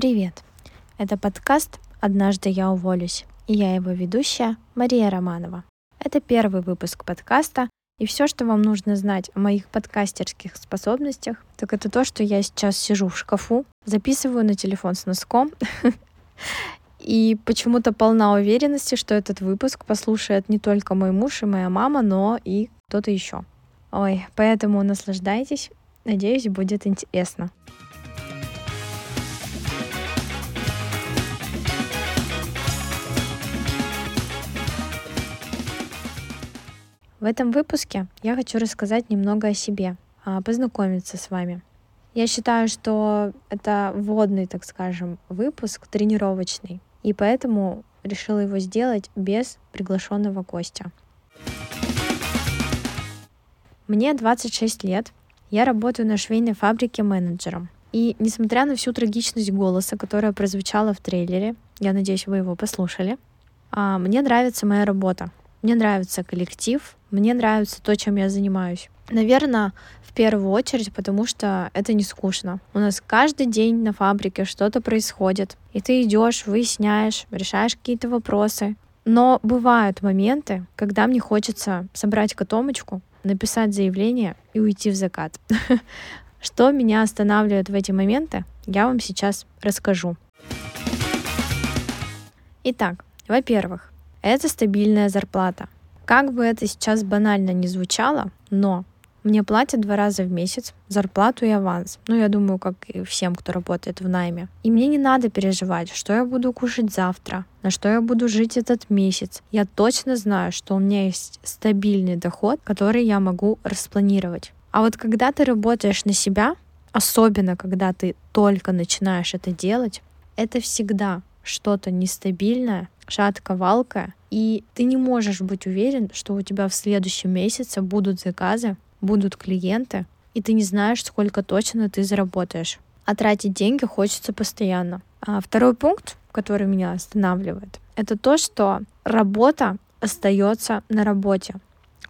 Привет! Это подкаст «Однажды я уволюсь» и я его ведущая Мария Романова. Это первый выпуск подкаста, и все, что вам нужно знать о моих подкастерских способностях, так это то, что я сейчас сижу в шкафу, записываю на телефон с носком, и почему-то полна уверенности, что этот выпуск послушает не только мой муж и моя мама, но и кто-то еще. Ой, поэтому наслаждайтесь. Надеюсь, будет интересно. В этом выпуске я хочу рассказать немного о себе, а, познакомиться с вами. Я считаю, что это вводный, так скажем, выпуск, тренировочный, и поэтому решила его сделать без приглашенного гостя. Мне 26 лет, я работаю на швейной фабрике менеджером. И несмотря на всю трагичность голоса, которая прозвучала в трейлере, я надеюсь, вы его послушали, а, мне нравится моя работа. Мне нравится коллектив, мне нравится то, чем я занимаюсь. Наверное, в первую очередь, потому что это не скучно. У нас каждый день на фабрике что-то происходит, и ты идешь, выясняешь, решаешь какие-то вопросы. Но бывают моменты, когда мне хочется собрать котомочку, написать заявление и уйти в закат. Что меня останавливает в эти моменты, я вам сейчас расскажу. Итак, во-первых, это стабильная зарплата. Как бы это сейчас банально не звучало, но мне платят два раза в месяц зарплату и аванс. Ну, я думаю, как и всем, кто работает в найме. И мне не надо переживать, что я буду кушать завтра, на что я буду жить этот месяц. Я точно знаю, что у меня есть стабильный доход, который я могу распланировать. А вот когда ты работаешь на себя, особенно когда ты только начинаешь это делать, это всегда что-то нестабильное, шатко-валкое, и ты не можешь быть уверен, что у тебя в следующем месяце будут заказы, будут клиенты, и ты не знаешь, сколько точно ты заработаешь. А тратить деньги хочется постоянно. А второй пункт, который меня останавливает, это то, что работа остается на работе.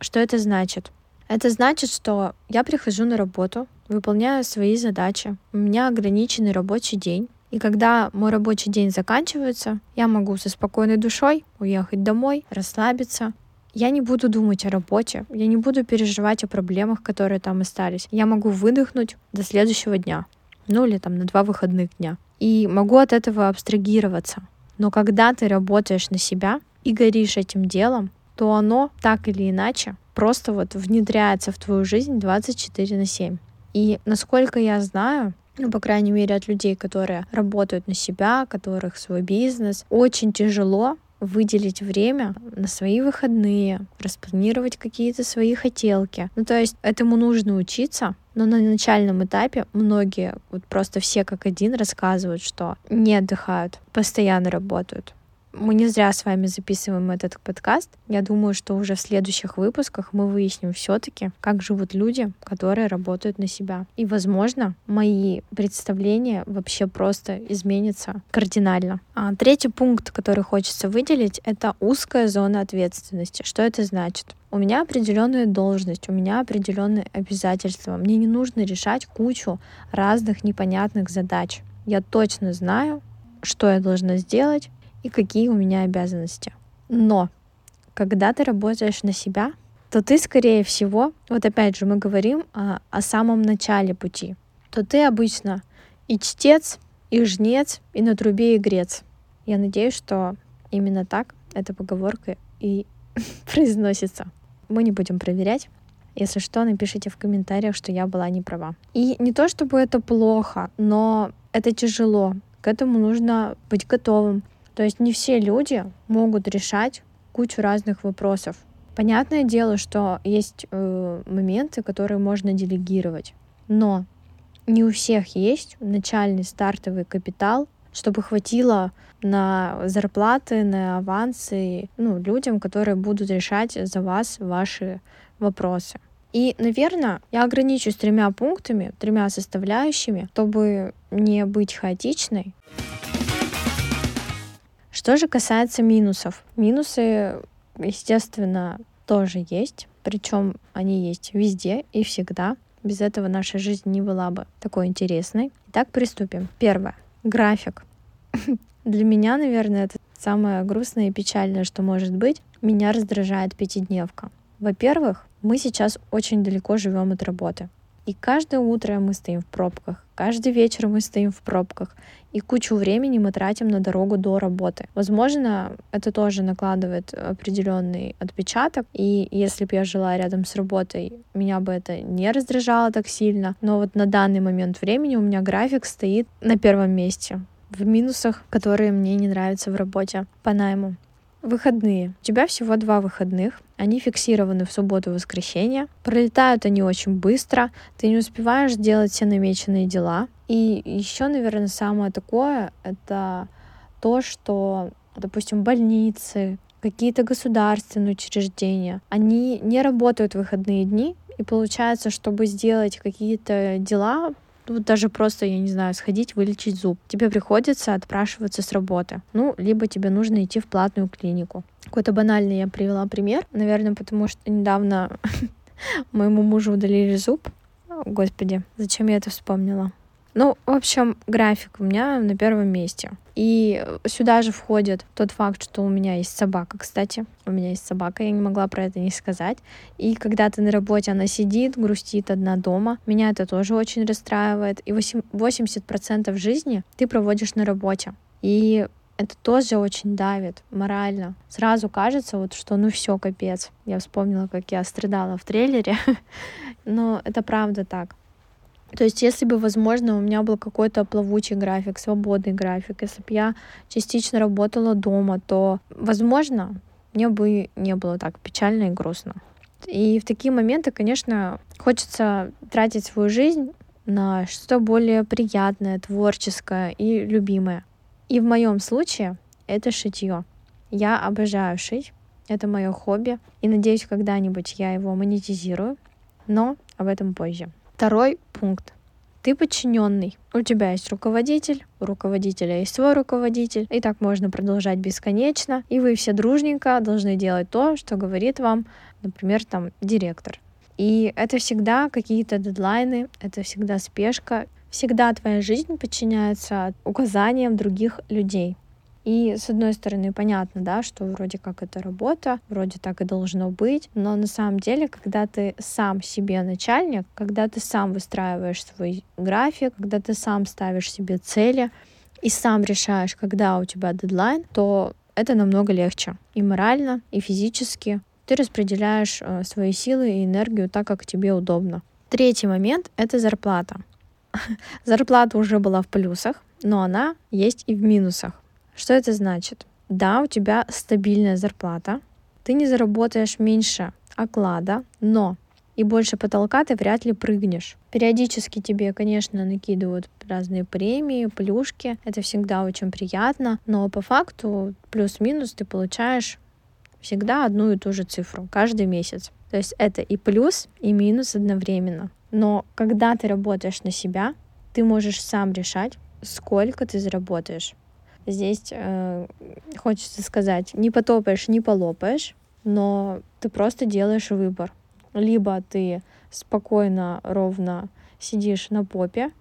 Что это значит? Это значит, что я прихожу на работу, выполняю свои задачи, у меня ограниченный рабочий день, и когда мой рабочий день заканчивается, я могу со спокойной душой уехать домой, расслабиться. Я не буду думать о работе, я не буду переживать о проблемах, которые там остались. Я могу выдохнуть до следующего дня, ну или там на два выходных дня. И могу от этого абстрагироваться. Но когда ты работаешь на себя и горишь этим делом, то оно так или иначе просто вот внедряется в твою жизнь 24 на 7. И насколько я знаю, ну, по крайней мере, от людей, которые работают на себя, которых свой бизнес, очень тяжело выделить время на свои выходные, распланировать какие-то свои хотелки. Ну, то есть этому нужно учиться, но на начальном этапе многие, вот просто все как один рассказывают, что не отдыхают, постоянно работают. Мы не зря с вами записываем этот подкаст. Я думаю, что уже в следующих выпусках мы выясним все-таки, как живут люди, которые работают на себя. И, возможно, мои представления вообще просто изменятся кардинально. А третий пункт, который хочется выделить, это узкая зона ответственности. Что это значит? У меня определенная должность, у меня определенные обязательства. Мне не нужно решать кучу разных непонятных задач. Я точно знаю, что я должна сделать, и какие у меня обязанности. Но когда ты работаешь на себя, то ты, скорее всего, вот опять же мы говорим о, о самом начале пути, то ты обычно и чтец, и жнец, и на трубе и грец. Я надеюсь, что именно так эта поговорка и произносится. Мы не будем проверять. Если что, напишите в комментариях, что я была не права. И не то чтобы это плохо, но это тяжело. К этому нужно быть готовым. То есть не все люди могут решать кучу разных вопросов. Понятное дело, что есть э, моменты, которые можно делегировать, но не у всех есть начальный стартовый капитал, чтобы хватило на зарплаты, на авансы, ну, людям, которые будут решать за вас ваши вопросы. И, наверное, я ограничусь тремя пунктами, тремя составляющими, чтобы не быть хаотичной. Что же касается минусов. Минусы, естественно, тоже есть. Причем они есть везде и всегда. Без этого наша жизнь не была бы такой интересной. Итак, приступим. Первое. График. Для меня, наверное, это самое грустное и печальное, что может быть. Меня раздражает пятидневка. Во-первых, мы сейчас очень далеко живем от работы. И каждое утро мы стоим в пробках, каждый вечер мы стоим в пробках, и кучу времени мы тратим на дорогу до работы. Возможно, это тоже накладывает определенный отпечаток, и если бы я жила рядом с работой, меня бы это не раздражало так сильно, но вот на данный момент времени у меня график стоит на первом месте в минусах, которые мне не нравятся в работе по найму. Выходные. У тебя всего два выходных. Они фиксированы в субботу и воскресенье. Пролетают они очень быстро. Ты не успеваешь делать все намеченные дела. И еще, наверное, самое такое — это то, что, допустим, больницы, какие-то государственные учреждения, они не работают в выходные дни, и получается, чтобы сделать какие-то дела ну, даже просто, я не знаю, сходить, вылечить зуб. Тебе приходится отпрашиваться с работы. Ну, либо тебе нужно идти в платную клинику. Какой-то банальный я привела пример. Наверное, потому что недавно моему мужу удалили зуб. Господи, зачем я это вспомнила? Ну, в общем, график у меня на первом месте. И сюда же входит тот факт, что у меня есть собака, кстати. У меня есть собака, я не могла про это не сказать. И когда ты на работе, она сидит, грустит одна дома. Меня это тоже очень расстраивает. И 80% жизни ты проводишь на работе. И это тоже очень давит морально. Сразу кажется, вот, что ну все, капец. Я вспомнила, как я страдала в трейлере. Но это правда так. То есть, если бы, возможно, у меня был какой-то плавучий график, свободный график, если бы я частично работала дома, то, возможно, мне бы не было так печально и грустно. И в такие моменты, конечно, хочется тратить свою жизнь на что-то более приятное, творческое и любимое. И в моем случае это шитье. Я обожаю шить, это мое хобби, и надеюсь, когда-нибудь я его монетизирую, но об этом позже. Второй пункт. Ты подчиненный. У тебя есть руководитель, у руководителя есть свой руководитель, и так можно продолжать бесконечно, и вы все дружненько должны делать то, что говорит вам, например, там директор. И это всегда какие-то дедлайны, это всегда спешка, всегда твоя жизнь подчиняется указаниям других людей. И с одной стороны понятно, да, что вроде как это работа, вроде так и должно быть, но на самом деле, когда ты сам себе начальник, когда ты сам выстраиваешь свой график, когда ты сам ставишь себе цели и сам решаешь, когда у тебя дедлайн, то это намного легче и морально, и физически. Ты распределяешь э, свои силы и энергию так, как тебе удобно. Третий момент — это зарплата. Зарплата уже была в плюсах, но она есть и в минусах. Что это значит? Да, у тебя стабильная зарплата, ты не заработаешь меньше оклада, но и больше потолка ты вряд ли прыгнешь. Периодически тебе, конечно, накидывают разные премии, плюшки. Это всегда очень приятно, но по факту плюс-минус ты получаешь всегда одну и ту же цифру каждый месяц. То есть это и плюс, и минус одновременно. Но когда ты работаешь на себя, ты можешь сам решать, сколько ты заработаешь. Здесь э, хочется сказать, не потопаешь, не полопаешь, но ты просто делаешь выбор. Либо ты спокойно, ровно сидишь на попе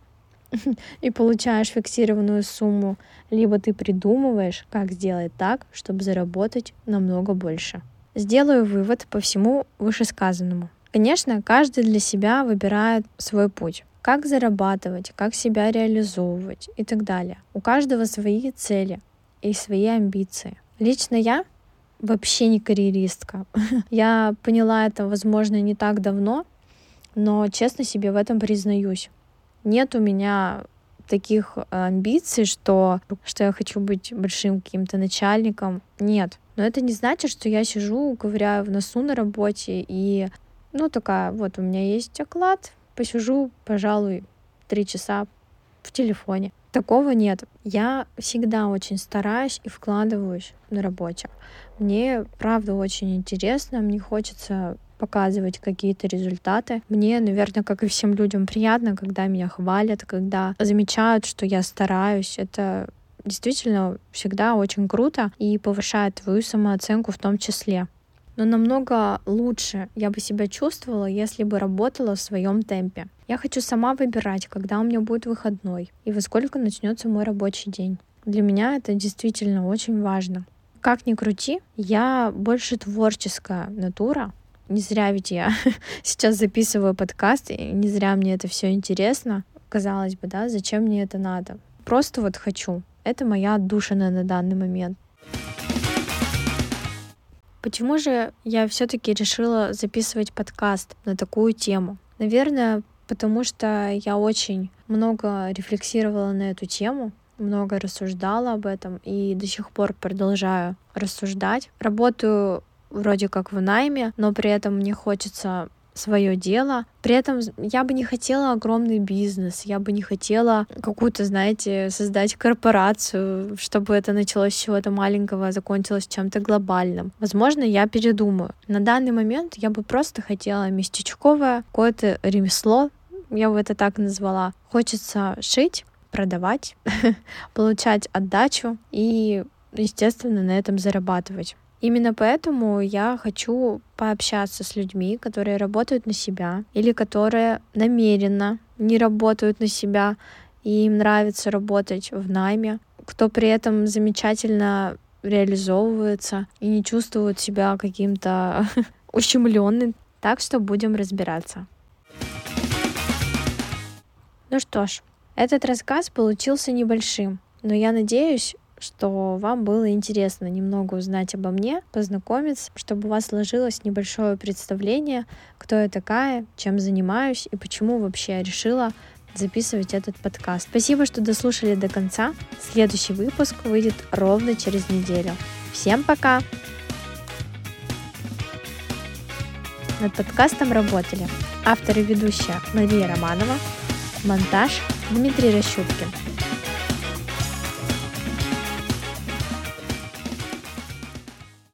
и получаешь фиксированную сумму, либо ты придумываешь, как сделать так, чтобы заработать намного больше. Сделаю вывод по всему вышесказанному. Конечно, каждый для себя выбирает свой путь как зарабатывать, как себя реализовывать и так далее. У каждого свои цели и свои амбиции. Лично я вообще не карьеристка. Я поняла это, возможно, не так давно, но честно себе в этом признаюсь. Нет у меня таких амбиций, что, что я хочу быть большим каким-то начальником. Нет. Но это не значит, что я сижу, ковыряю в носу на работе и, ну, такая, вот у меня есть оклад, посижу, пожалуй, три часа в телефоне. Такого нет. Я всегда очень стараюсь и вкладываюсь на работе. Мне, правда, очень интересно, мне хочется показывать какие-то результаты. Мне, наверное, как и всем людям, приятно, когда меня хвалят, когда замечают, что я стараюсь. Это действительно всегда очень круто и повышает твою самооценку в том числе но намного лучше я бы себя чувствовала, если бы работала в своем темпе. Я хочу сама выбирать, когда у меня будет выходной и во сколько начнется мой рабочий день. Для меня это действительно очень важно. Как ни крути, я больше творческая натура. Не зря ведь я сейчас записываю подкаст, и не зря мне это все интересно. Казалось бы, да, зачем мне это надо? Просто вот хочу. Это моя отдушина на данный момент. Почему же я все-таки решила записывать подкаст на такую тему? Наверное, потому что я очень много рефлексировала на эту тему, много рассуждала об этом и до сих пор продолжаю рассуждать. Работаю вроде как в найме, но при этом мне хочется свое дело. При этом я бы не хотела огромный бизнес, я бы не хотела какую-то, знаете, создать корпорацию, чтобы это началось с чего-то маленького, а закончилось чем-то глобальным. Возможно, я передумаю. На данный момент я бы просто хотела местечковое какое-то ремесло, я бы это так назвала. Хочется шить, продавать, получать отдачу и, естественно, на этом зарабатывать. Именно поэтому я хочу пообщаться с людьми, которые работают на себя или которые намеренно не работают на себя, и им нравится работать в найме, кто при этом замечательно реализовывается и не чувствует себя каким-то ущемленным. Так что будем разбираться. Ну что ж, этот рассказ получился небольшим, но я надеюсь, что вам было интересно немного узнать обо мне, познакомиться, чтобы у вас сложилось небольшое представление, кто я такая, чем занимаюсь и почему вообще я решила записывать этот подкаст. Спасибо, что дослушали до конца. Следующий выпуск выйдет ровно через неделю. Всем пока! Над подкастом работали автор и ведущая Мария Романова, монтаж Дмитрий Рощупкин.